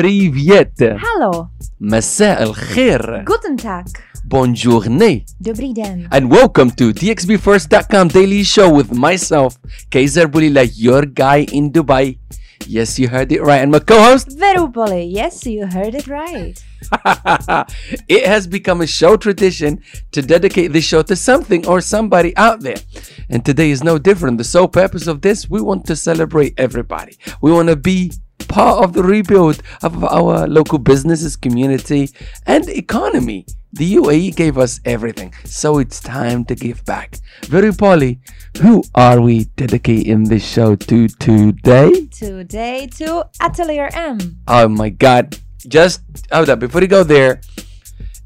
Привет! Hallo, مساء الخير guten Tag, Bonjourne dobrý den. And welcome to DXBFirst.com Daily Show with myself, Kaiser Bulila, your guy in Dubai. Yes, you heard it right. And my co-host, Verupoli, yes, you heard it right. it has become a show tradition to dedicate this show to something or somebody out there. And today is no different. The sole purpose of this, we want to celebrate everybody. We want to be part of the rebuild of our local businesses, community, and economy. The UAE gave us everything, so it's time to give back. Very Polly, who are we dedicating this show to today? Today to Atelier M. Oh my god. Just hold up, before you go there,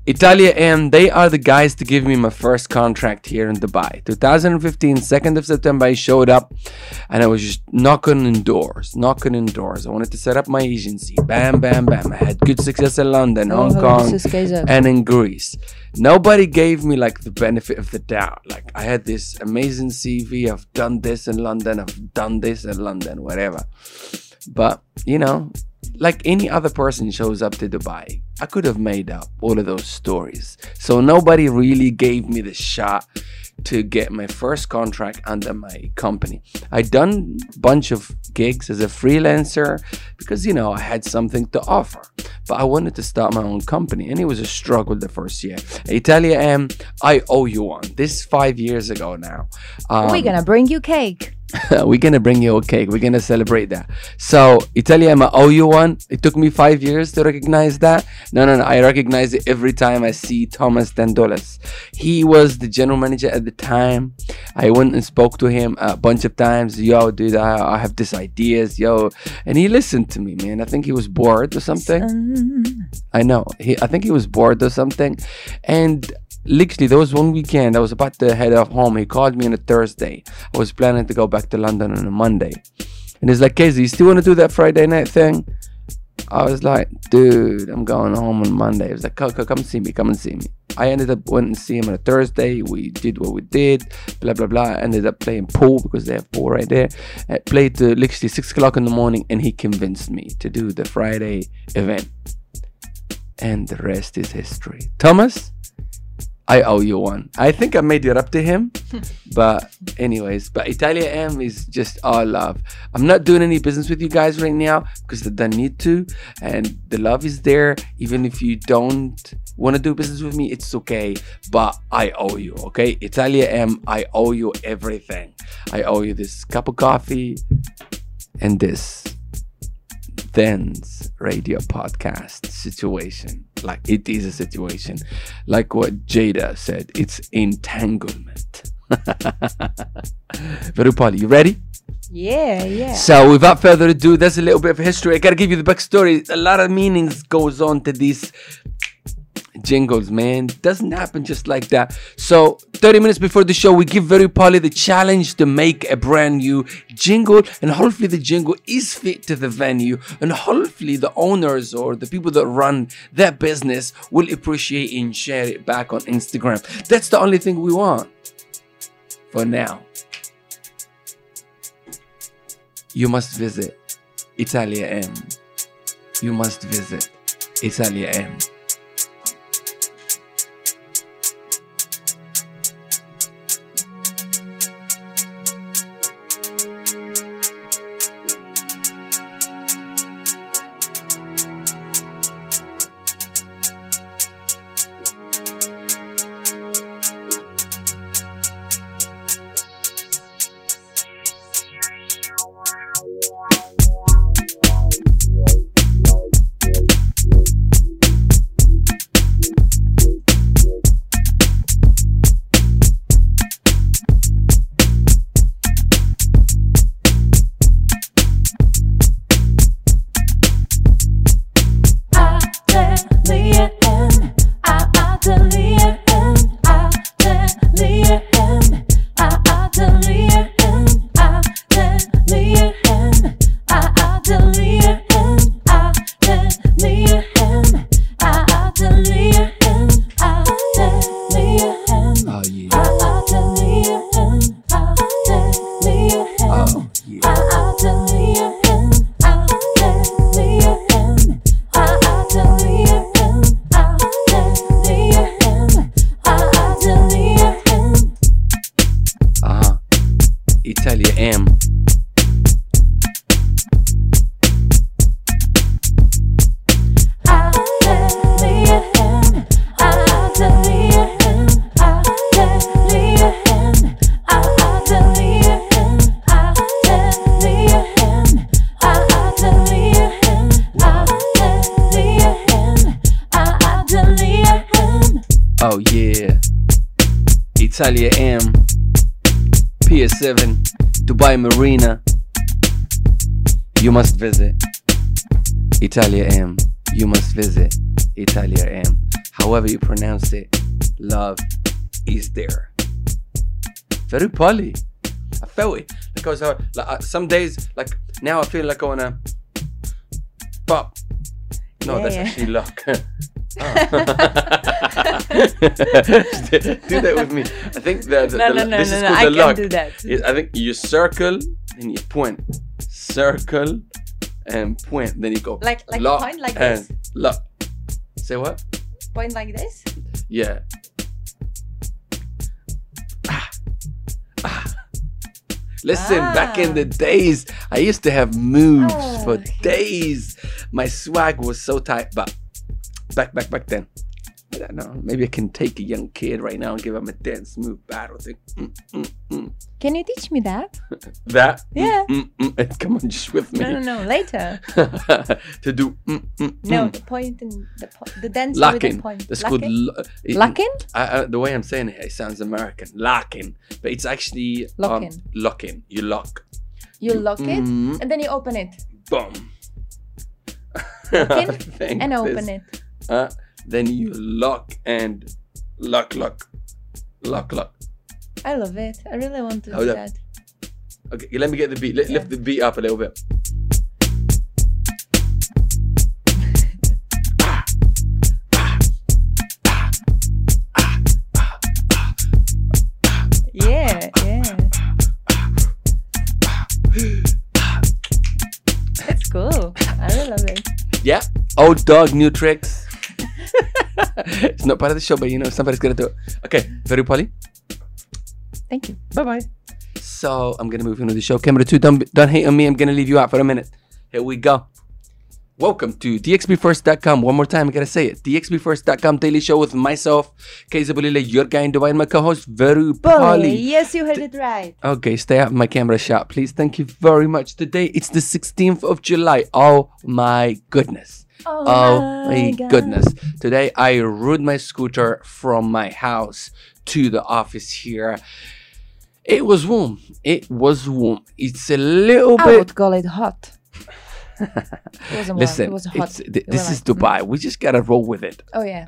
Italia M, they are the guys to give me my first contract here in Dubai. 2015, 2nd of September, I showed up and I was just knocking in doors, knocking in doors. I wanted to set up my agency. Bam, bam, bam. I had good success in London, Hong Kong, and in Greece. Nobody gave me like the benefit of the doubt. Like I had this amazing CV. I've done this in London. I've done this in London, whatever. But you know, like any other person shows up to Dubai, I could have made up all of those stories. So nobody really gave me the shot to get my first contract under my company. I done bunch of gigs as a freelancer because you know I had something to offer. But I wanted to start my own company and it was a struggle the first year. Italia M, I owe you one. This is five years ago now. Um, We're gonna bring you cake. we're gonna bring you a cake. We're gonna celebrate that. So Italia, I owe you one. It took me five years to recognize that. No, no, no. I recognize it every time I see Thomas Dandolas. He was the general manager at the time. I went and spoke to him a bunch of times. Yo, dude, I, I have this ideas, yo, and he listened to me, man. I think he was bored or something. I know. He, I think he was bored or something, and literally there was one weekend I was about to head off home. He called me on a Thursday. I was planning to go back to London on a Monday. And he's like, Casey, you still want to do that Friday night thing? I was like, dude, I'm going home on Monday. He was like, come, come see me, come and see me. I ended up went and see him on a Thursday. We did what we did, blah blah blah. I Ended up playing pool because they have pool right there. I played to literally six o'clock in the morning, and he convinced me to do the Friday event. And the rest is history. Thomas, I owe you one. I think I made it up to him. but anyways, but Italia M is just all love. I'm not doing any business with you guys right now because I don't need to. And the love is there. Even if you don't want to do business with me, it's okay. But I owe you, okay? Italia M, I owe you everything. I owe you this cup of coffee and this Then's radio podcast situation. Like it is a situation. Like what Jada said, it's entanglement. Verupali, you ready? Yeah, yeah. So without further ado, there's a little bit of history. I gotta give you the backstory. A lot of meanings goes on to these jingles, man. Doesn't happen just like that. So 30 minutes before the show, we give Very Polly the challenge to make a brand new jingle, and hopefully the jingle is fit to the venue, and hopefully the owners or the people that run that business will appreciate and share it back on Instagram. That's the only thing we want for now. You must visit Italia M. You must visit Italia M. Italia M, PS7, Dubai Marina. You must visit Italia M. You must visit Italia M. However you pronounce it, love is there. Very poly. I felt it. Like I was uh, like uh, some days, like now I feel like I wanna pop. No, Yeah, that's yeah. actually luck. Oh. do that with me. I think the, No, the- no, no, this no, is no. called I luck. do that. I think you circle and you point, circle and point. Then you go Like- like lock point like and this? Lock. Say what? Point like this. Yeah. Ah. Ah. Listen, back in the days, I used to have moves for Oh. days. My swag was so tight, but back, back, back then. I don't know. Maybe I can take a young kid right now and give him a dance move battle thing. Mm, mm, mm. Can you teach me that? That? Mm, Yeah. Mm, mm. Come on, just with me. No, no, no. Later. to do. No, the point and the po- the dance with Locking. the point. That's. Locking? lo- Locking? I, the way I'm saying it, it sounds American. Locking, but it's actually um, Locking. locking. You lock. You lock it Mm, and then you open it boom. And open it. Uh, then you lock and lock, lock, lock, lock. I love it. I really want to Hold do up. that. Okay, let me get the beat. Li- Yeah. Lift the beat up a little bit. Yeah, yeah. It's cool. I really love it. Yeah. Old dog, new tricks. it's not part of the show, but you know somebody's gonna do it. Okay, very poly. Thank you. Bye bye. So I'm gonna move into the show. Camera two, don't don't hate on me. I'm gonna leave you out for a minute. Here we go. Welcome to dxbfirst.com. One more time, I gotta say it. dxbfirst.com daily show with myself, Kaysa Bulila, your guy in Dubai, and my co-host Veru Bully. Polly. Yes, you heard it right. Okay, stay out of my camera shot, please. Thank you very much. Today it's the 16th of July. Oh my goodness. Oh my God. goodness. Today I rode my scooter from my house to the office here. It was warm. It was warm. It's a little I bit. would call it hot. It. Listen, it was hot. it's, th- this is like, mm. Dubai. We just gotta roll with it. Oh yeah.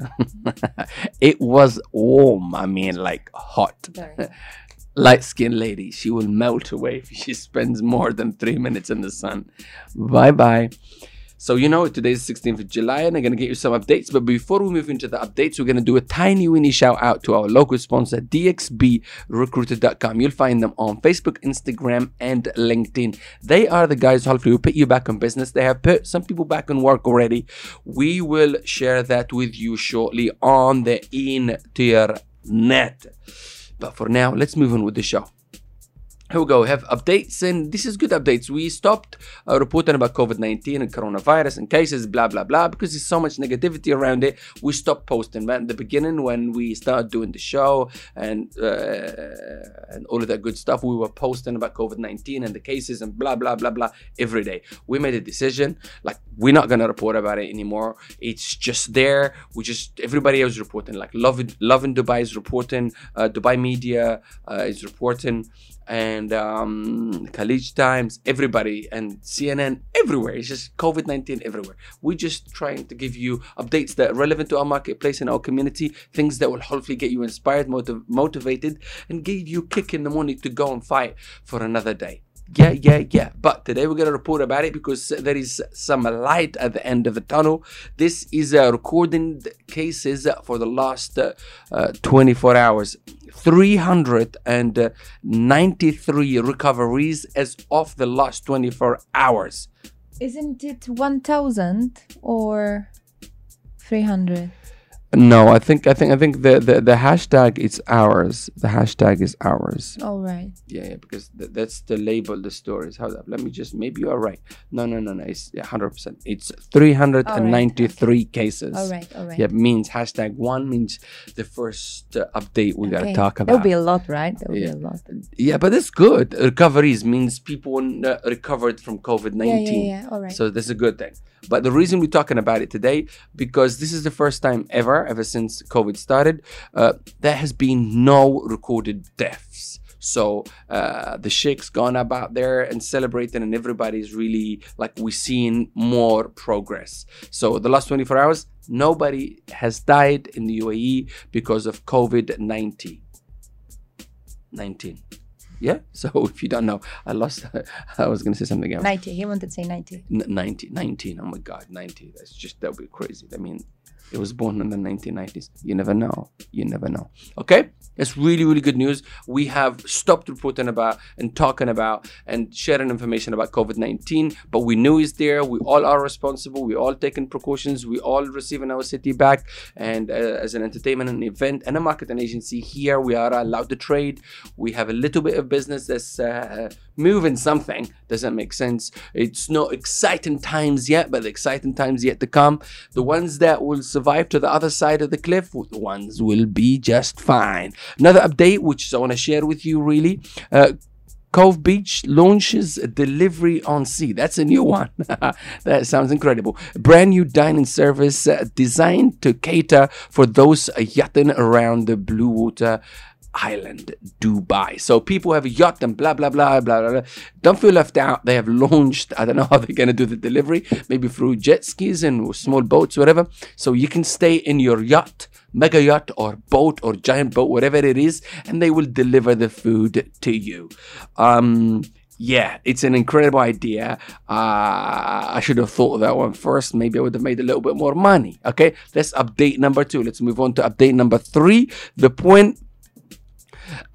it was warm. I mean, like hot. Light skinned lady, she will melt away if she spends more than three minutes in the sun. Bye bye. So, you know, today's 16th of July, and I'm going to get you some updates. But before we move into the updates, we're going to do a tiny weeny shout out to our local sponsor, DXBRecruiter.com. You'll find them on Facebook, Instagram, and LinkedIn. They are the guys, hopefully, who put you back on business. They have put some people back on work already. We will share that with you shortly on the internet. But for now, let's move on with the show. Here we go. We have updates, and this is good updates. We stopped uh, reporting about COVID 19 and coronavirus and cases, blah, blah, blah, because there's so much negativity around it. We stopped posting. But at the beginning, when we started doing the show and uh, and all of that good stuff, we were posting about COVID 19 and the cases and blah, blah, blah, blah every day. We made a decision like, we're not going to report about it anymore. It's just there. We just, everybody else reporting. Like, Love, Lovin Dubai is reporting, uh, Dubai Media uh, is reporting and um, Times, everybody, and CNN, everywhere. It's just COVID 19 everywhere. We're just trying to give you updates that are relevant to our marketplace and our community, things that will hopefully get you inspired, motiv- motivated, and give you kick in the morning to go and fight for another day. Yeah, yeah, yeah. But today we're going to report about it because there is some light at the end of the tunnel. This is uh, recording cases for the last uh, uh, 24 hours. 393 recoveries as of the last 24 hours. Isn't it 1,000 or 300? No, I think I think I think the the, the hashtag is ours. The hashtag is ours. All right. Yeah, yeah because th- that's the label. The stories. Hold up. Let me just. Maybe you are right. No, no, no, no. It's hundred percent. It's three hundred and ninety-three cases. All right. All right. Yeah, means hashtag one means the first uh, update we gotta Okay. talk There'll about. be a lot, right? There'll Yeah. be a lot. yeah, but it's good. Recoveries means people uh, recovered from COVID Yeah, nineteen. yeah, yeah. All right. So this is a good thing. But the reason we're talking about it today because this is the first time ever, ever since COVID started, uh, there has been no recorded deaths. So uh, the sheikh's gone about there and celebrating, and everybody's really like we're seeing more progress. So the last 24 hours, nobody has died in the UAE because of COVID 19. 19. Yeah. So if you don't know, I lost. I was gonna say something else. 90. He wanted to say 90. N- 90, 19. Oh my God, 90. That's just, that would be crazy. I mean, it was born in the 1990s. You never know. You never know. Okay? It's really, really good news. We have stopped reporting about and talking about and sharing information about COVID 19, but we knew it's there. We all are responsible. We all taking precautions. We all receiving our city back. And uh, as an entertainment and event and a marketing agency here, we are allowed to trade. We have a little bit of business that's uh, moving something. Doesn't make sense. It's not exciting times yet, but the exciting times yet to come. The ones that will survive to the other side of the cliff, the ones will be just fine. Another update, which I want to share with you, really. Uh, Cove Beach launches delivery on sea. That's a new one. that sounds incredible. Brand new dining service uh, designed to cater for those yachting around the Blue Water Island, Dubai. So people have a yacht and blah blah blah blah blah. blah. Don't feel left out. They have launched. I don't know how they're gonna do the delivery. Maybe through jet skis and small boats, whatever. So you can stay in your yacht, mega yacht or boat or giant boat, whatever it is, and they will deliver the food to you. Um, yeah, it's an incredible idea. Uh, I should have thought of that one first. Maybe I would have made a little bit more money. Okay, that's update number two. Let's move on to update number three. The point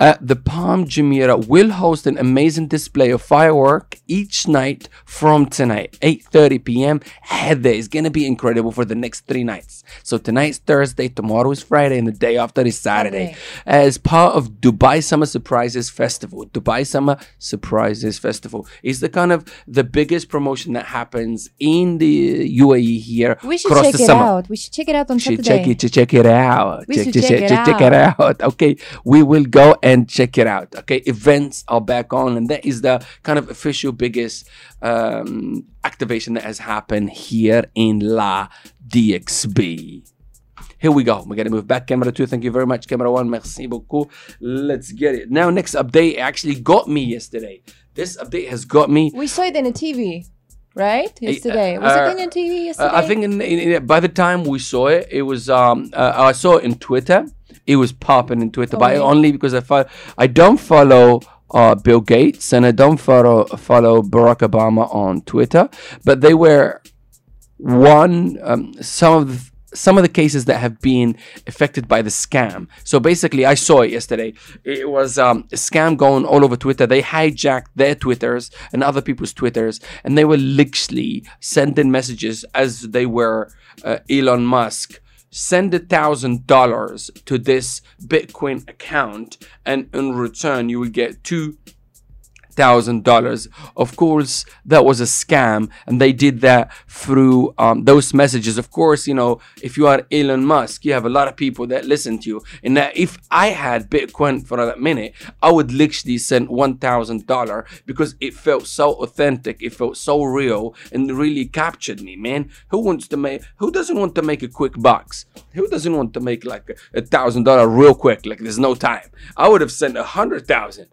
uh, the Palm Jumeirah will host an amazing display of firework each night from tonight, 8:30 p.m. Head there. It's gonna be incredible for the next three nights. So tonight's Thursday, tomorrow is Friday, and the day after is Saturday. Okay. As part of Dubai Summer Surprises Festival, Dubai Summer Surprises Festival is the kind of the biggest promotion that happens in the UAE here. We should check it summer out. We should check it out on should Saturday. check it check it out. We check, should check, check check, it check it out. Okay, we will go and check it out. Okay, events are back on, and that is the kind of official biggest um, activation that has happened here in La DXB. Here we go. We're gonna move back. Camera two. Thank you very much. Camera one. Merci beaucoup. Let's get it. Now, next update actually got me yesterday. This update has got me. We saw it in a TV, right? Yesterday. Was uh, it in a TV yesterday? Uh, I think in, in, in- by the time we saw it, it was um uh, I saw it in Twitter. It was popping in Twitter, Oh, but really? only because I follow, I don't follow uh, Bill Gates and I don't follow follow Barack Obama on Twitter, but they were one um, some of the, some of the cases that have been affected by the scam. So basically, I saw it yesterday. It was um, a scam going all over Twitter. They hijacked their Twitters and other people's Twitters, and they were literally sending messages as they were uh, Elon Musk. Send a thousand dollars to this Bitcoin account, and in return, you will get two thousand dollars. Of course, that was a scam, and they did that through um, those messages. Of course, you know, if you are Elon Musk, you have a lot of people that listen to you. And that if I had Bitcoin for that minute, I would literally send one thousand dollar because it felt so authentic, it felt so real, and really captured me, man. Who wants to make? Who doesn't want to make a quick bucks? Who doesn't want to make like a thousand dollar real quick? Like there's no time. I would have sent a hundred thousand.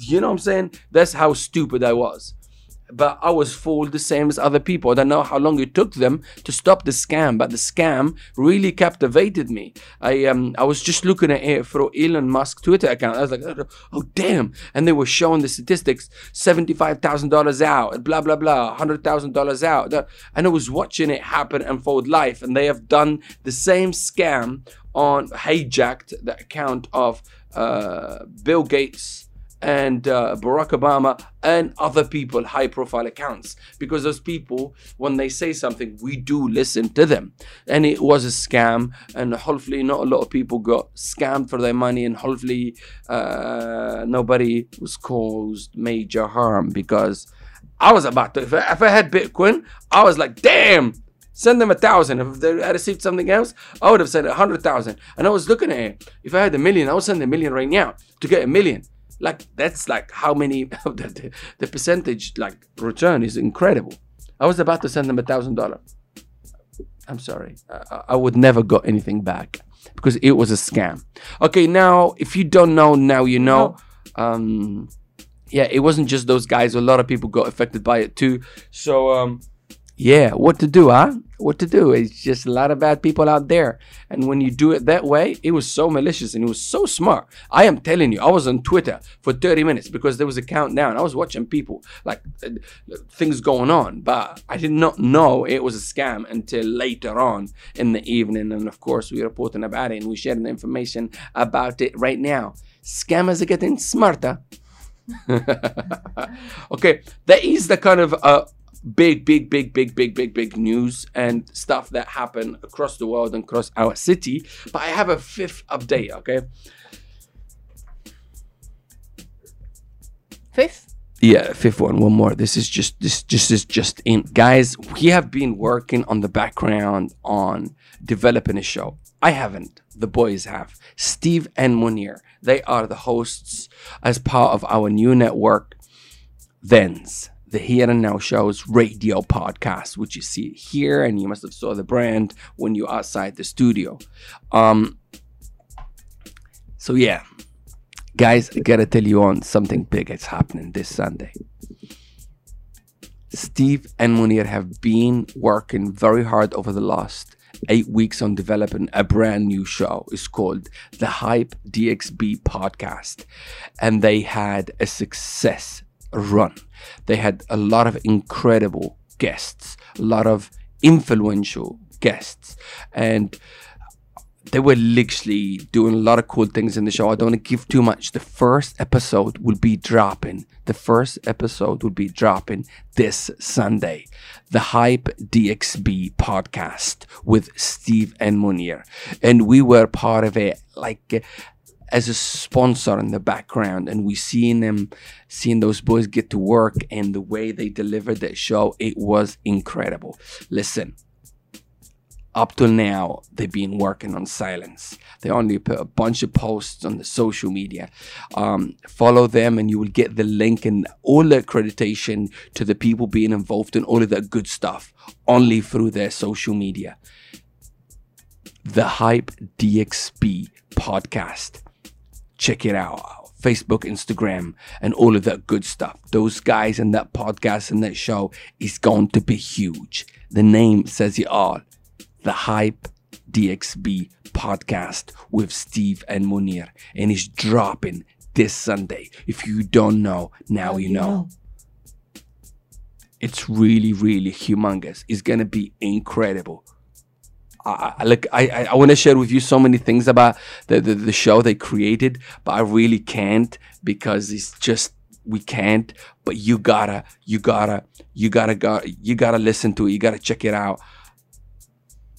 You know what I'm saying? That's how stupid I was. But I was fooled the same as other people. I don't know how long it took them to stop the scam, but the scam really captivated me. I um I was just looking at it through Elon Musk Twitter account. I was like, oh damn! And they were showing the statistics: seventy-five thousand dollars out, blah blah blah, hundred thousand dollars out. And I was watching it happen unfold life, and they have done the same scam on hijacked the account of uh, Bill Gates and uh, Barack Obama and other people, high profile accounts. Because those people, when they say something, we do listen to them. And it was a scam, and hopefully, not a lot of people got scammed for their money, and hopefully, uh, nobody was caused major harm because I was about to. If I, if I had Bitcoin, I was like, damn. Send them a thousand. If they, I received something else, I would have sent a hundred thousand. And I was looking at it. If I had a million, I would send a million right now to get a million. Like that's like how many the, the, the percentage like return is incredible. I was about to send them a thousand dollar. I'm sorry. Uh, I would never got anything back because it was a scam. Okay, now if you don't know, now you know. Um, yeah, it wasn't just those guys. A lot of people got affected by it too. So um, yeah, what to do, huh? What to do? It's just a lot of bad people out there. And when you do it that way, it was so malicious and it was so smart. I am telling you, I was on Twitter for 30 minutes because there was a countdown. I was watching people, like uh, things going on, but I did not know it was a scam until later on in the evening. And of course, we are reporting about it and we're sharing the information about it right now. Scammers are getting smarter. okay, that is the kind of uh, big, big, big, big, big, big, big news and stuff that happen across the world and across our city. But I have a fifth update, okay? Fifth? Yeah, fifth one, one more. This is just this just is just in guys, we have been working on the background on developing a show. I haven't. The boys have. Steve and Munir. They are the hosts as part of our new network, Thens the Here and Now Show's radio podcast, which you see here, and you must have saw the brand when you're outside the studio. Um, so yeah, guys, I gotta tell you on something big is happening this Sunday. Steve and Munir have been working very hard over the last eight weeks on developing a brand new show. It's called the Hype DXB Podcast. And they had a success run. They had a lot of incredible guests, a lot of influential guests, and they were literally doing a lot of cool things in the show. I don't want to give too much. The first episode will be dropping. The first episode will be dropping this Sunday. The Hype DXB podcast with Steve and Munir. And we were part of it like as a sponsor in the background and we seeing them seeing those boys get to work and the way they delivered that show it was incredible. Listen up till now they've been working on silence. They only put a bunch of posts on the social media. Um, follow them and you will get the link and all the accreditation to the people being involved in all of that good stuff only through their social media. The hype dxb podcast check it out. Facebook, Instagram, and all of that good stuff. Those guys and that podcast and that show is going to be huge. The name says it all. The Hype DXB podcast with Steve and Munir. And it's dropping this Sunday. If you don't know, now you know. It's really, really humongous. It's going to be incredible. I, like I, I want to share with you so many things about the, the, the show they created, but I really can't because it's just we can't. But you gotta, you gotta, you gotta go, you gotta listen to it. You gotta check it out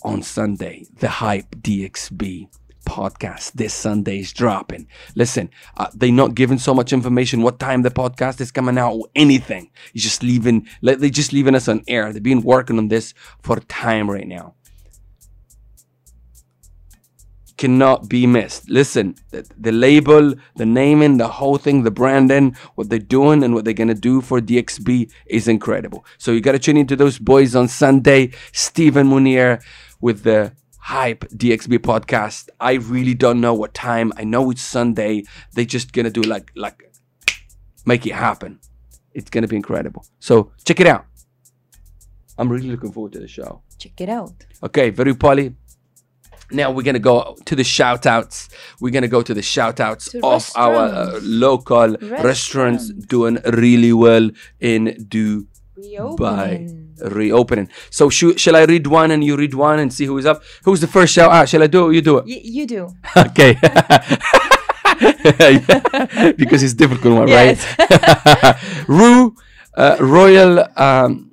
on Sunday. The Hype DXB podcast this Sunday is dropping. Listen, uh, they're not giving so much information. What time the podcast is coming out? Or anything. It's just leaving. They're just leaving us on air. They've been working on this for time right now cannot be missed. Listen, the, the, label, the naming, the whole thing, the branding, what they're doing and what they're gonna do for DXB is incredible. So you gotta tune into those boys on Sunday. Stephen Munir with the Hype DXB podcast. I really don't know what time. I know it's Sunday. They're just gonna do like like make it happen. It's gonna be incredible. So check it out. I'm really looking forward to the show. Check it out. Okay, very poly. Now we're gonna go to the shout outs. We're gonna go to the shout outs To of our uh, local restaurants. Restaurants. doing really well in Dubai Reopening. reopening. So shou- shall I read one and you read one and see who is up? Who's the first shout out? Shall I do it? or You do it. Y- you do. Okay. because it's difficult one, right? Rue uh, Royal um,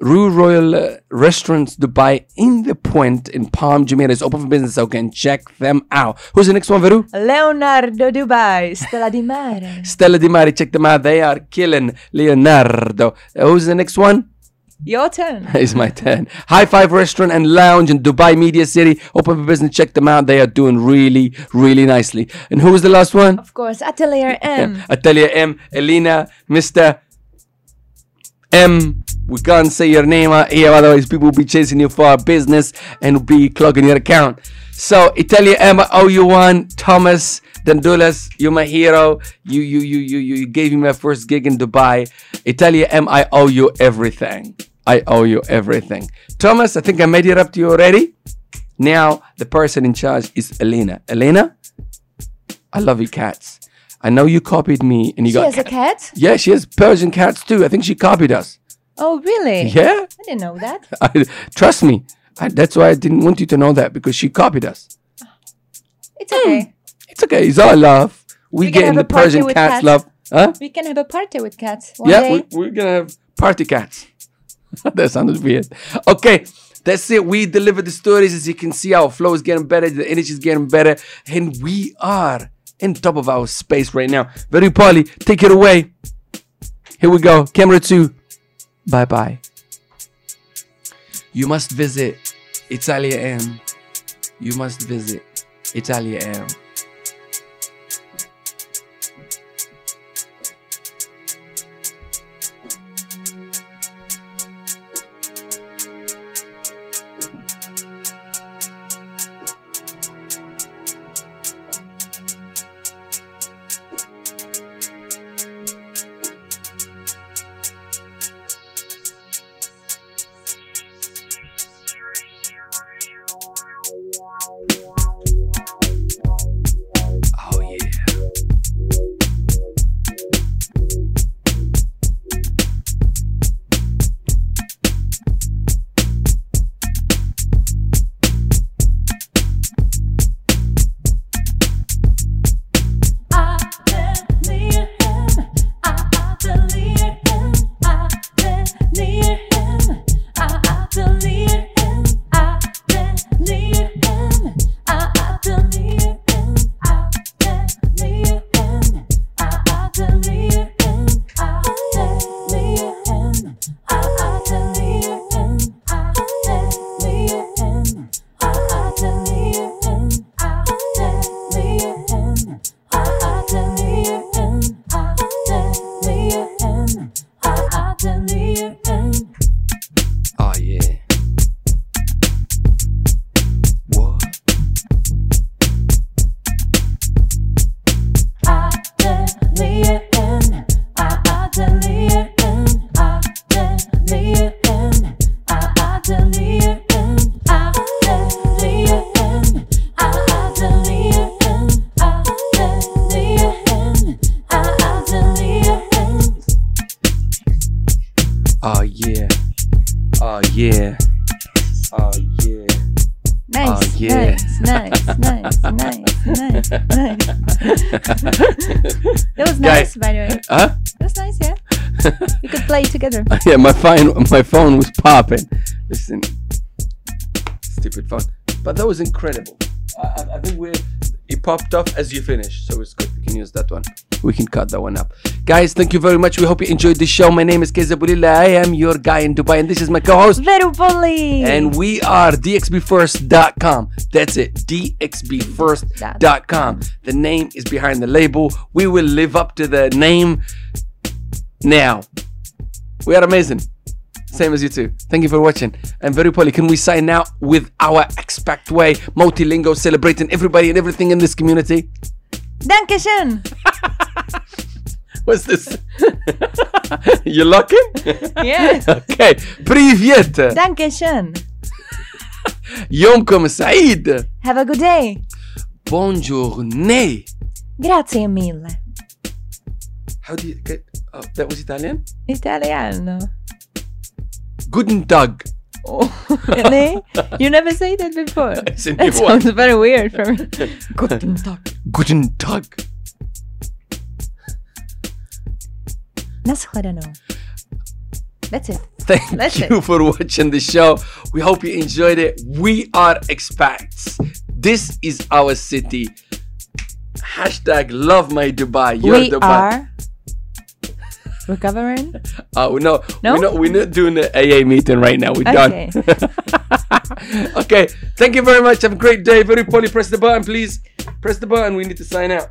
Rue Royal uh, Restaurants Dubai in the Point in Palm Jumeirah is open for business, so you can check them out. Who's the next one, Veru? Leonardo Dubai, Stella di Mare. Stella Di Mare, check them out. They are killing Leonardo. Uh, who's the next one? Your turn. It's my turn. High Five Restaurant and Lounge in Dubai Media City. Open for business. Check them out. They are doing really, really nicely. And who was the last one? Of course, Atelier M. Atelier M, Elena, Mr. M. We can't say your name uh, out here, otherwise people will be chasing you for our business and be clogging your account. So Italia M, I owe you one. Thomas Dandulas, you're my hero. You you you you you gave me my first gig in Dubai. Italia M, I owe you everything. I owe you everything. Thomas, I think I made it up to you already. Now the person in charge is Elena. Elena, I love you, cats. I know you copied me and you She got She has a cat? yeah, she has Persian cats too. I think she copied us. Oh, really? Yeah, I didn't know that. I, trust me. I, that's why I didn't want you to know that because she copied us. It's okay. Hmm. It's okay. It's all love. We, We get in the Persian cats, cats. love. Huh? We can have a party with cats yeah, we, we're gonna have party cats. that sounded weird. Okay, that's it. We deliver the stories. As you can see, our flow is getting better, the energy is getting better, and we are in top of our space right now. Very poorly. Take it away. Here we go. Camera two. Bye bye. You must visit Italia M. You must visit Italia M. together. yeah, my phone my phone was popping. Listen. Stupid phone. But that was incredible. I, I, think we it popped off as you finished, so it's good. We can use that one. We can cut that one up. Guys, thank you very much. We hope you enjoyed the show. My name is Keza Bulilla. I am your guy in Dubai, and this is my co-host. Veru Polly! And we are dxbfirst.com. That's it, dxbfirst.com. The name is behind the label. We will live up to the name now. We are amazing. Same as you two. Thank you for watching. And very poorly, can we sign out with our expect way, multilingual, celebrating everybody and everything in this community? Dankeschön! What's this? you looking? Yeah. okay. Привет. Dankeschön! يومكم سعيد. Have a good day! Buongiorno. Grazie mille. How do you get? Oh, that was Italian. Italiano. Guten Tag. Oh, really? You never say that before. It's a new That one. sounds very weird for me. Guten Tag. Guten Tag. Nascherano. That's it. Thank That's you it. for watching the show. We hope you enjoyed it. We are expats. This is our city. Hashtag love my Dubai. You're we Dubai. are recovering. Uh, we know, No? we know, we're not doing the AA meeting right now. We're Okay. done. okay. Thank you very much. Have a great day. Very poorly. Press the button, please. Press the button. We need to sign out.